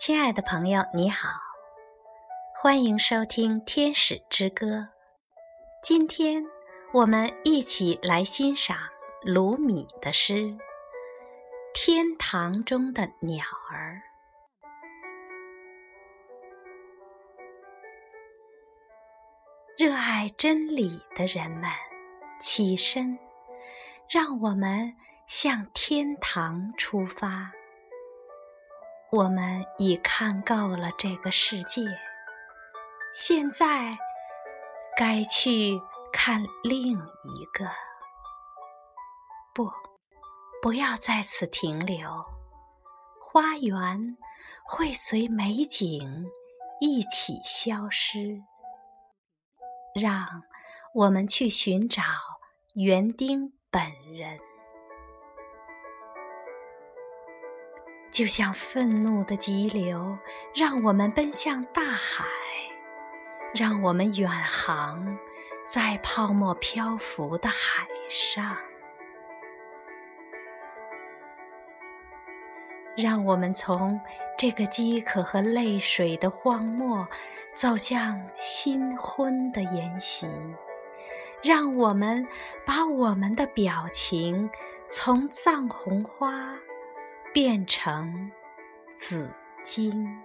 亲爱的朋友，你好，欢迎收听《天使之歌》。今天我们一起来欣赏鲁米的诗《天堂中的鸟儿》。热爱真理的人们，起身，让我们向天堂出发。我们已看够了这个世界，现在该去看另一个。不，不要在此停留。花园会随美景一起消失。让我们去寻找园丁本人。就像愤怒的急流，让我们奔向大海，让我们远航在泡沫漂浮的海上，让我们从这个饥渴和泪水的荒漠走向新婚的筵席，让我们把我们的表情从藏红花。变成紫荆，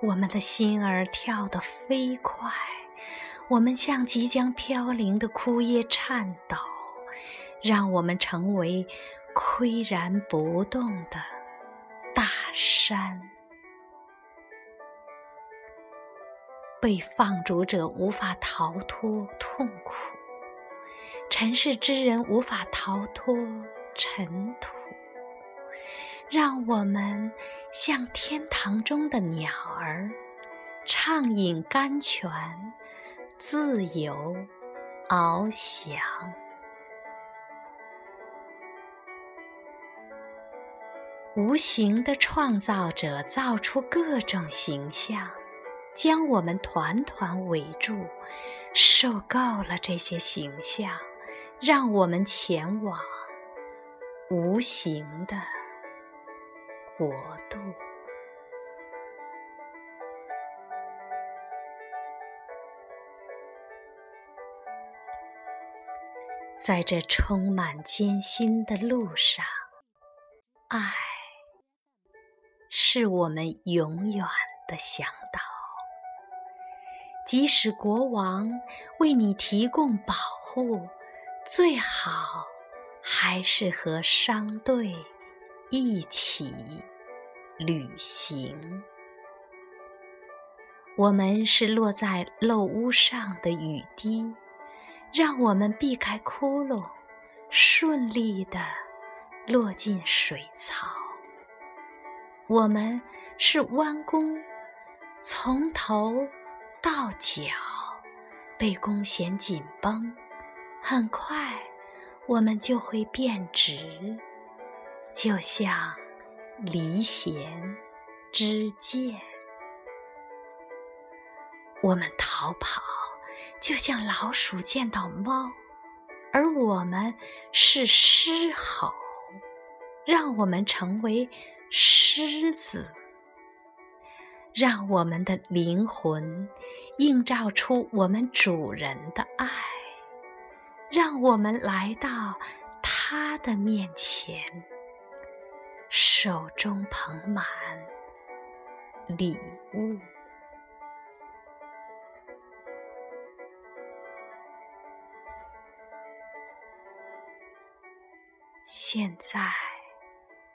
我们的心儿跳得飞快，我们向即将飘零的枯叶颤抖，让我们成为岿然不动的大山。被放逐者无法逃脱痛苦。尘世之人无法逃脱尘土，让我们像天堂中的鸟儿，畅饮甘泉，自由翱翔。无形的创造者造出各种形象，将我们团团围住，受够了这些形象。让我们前往无形的国度，在这充满艰辛的路上，爱是我们永远的向导。即使国王为你提供保护。最好还是和商队一起旅行。我们是落在漏屋上的雨滴，让我们避开窟窿，顺利地落进水槽。我们是弯弓，从头到脚被弓弦紧绷。很快，我们就会变直，就像离弦之箭；我们逃跑，就像老鼠见到猫；而我们是狮吼，让我们成为狮子，让我们的灵魂映照出我们主人的爱。让我们来到他的面前，手中捧满礼物。现在，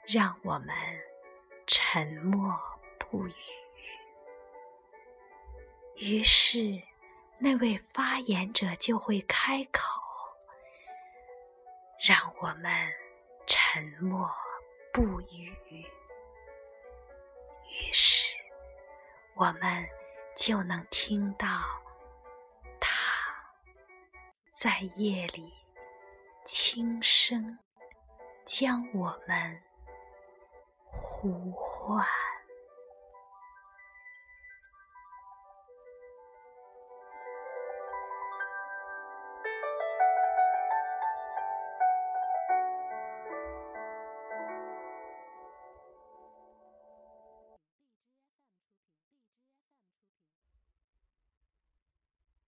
让我们沉默不语。于是，那位发言者就会开口。让我们沉默不语，于是我们就能听到他在夜里轻声将我们呼唤。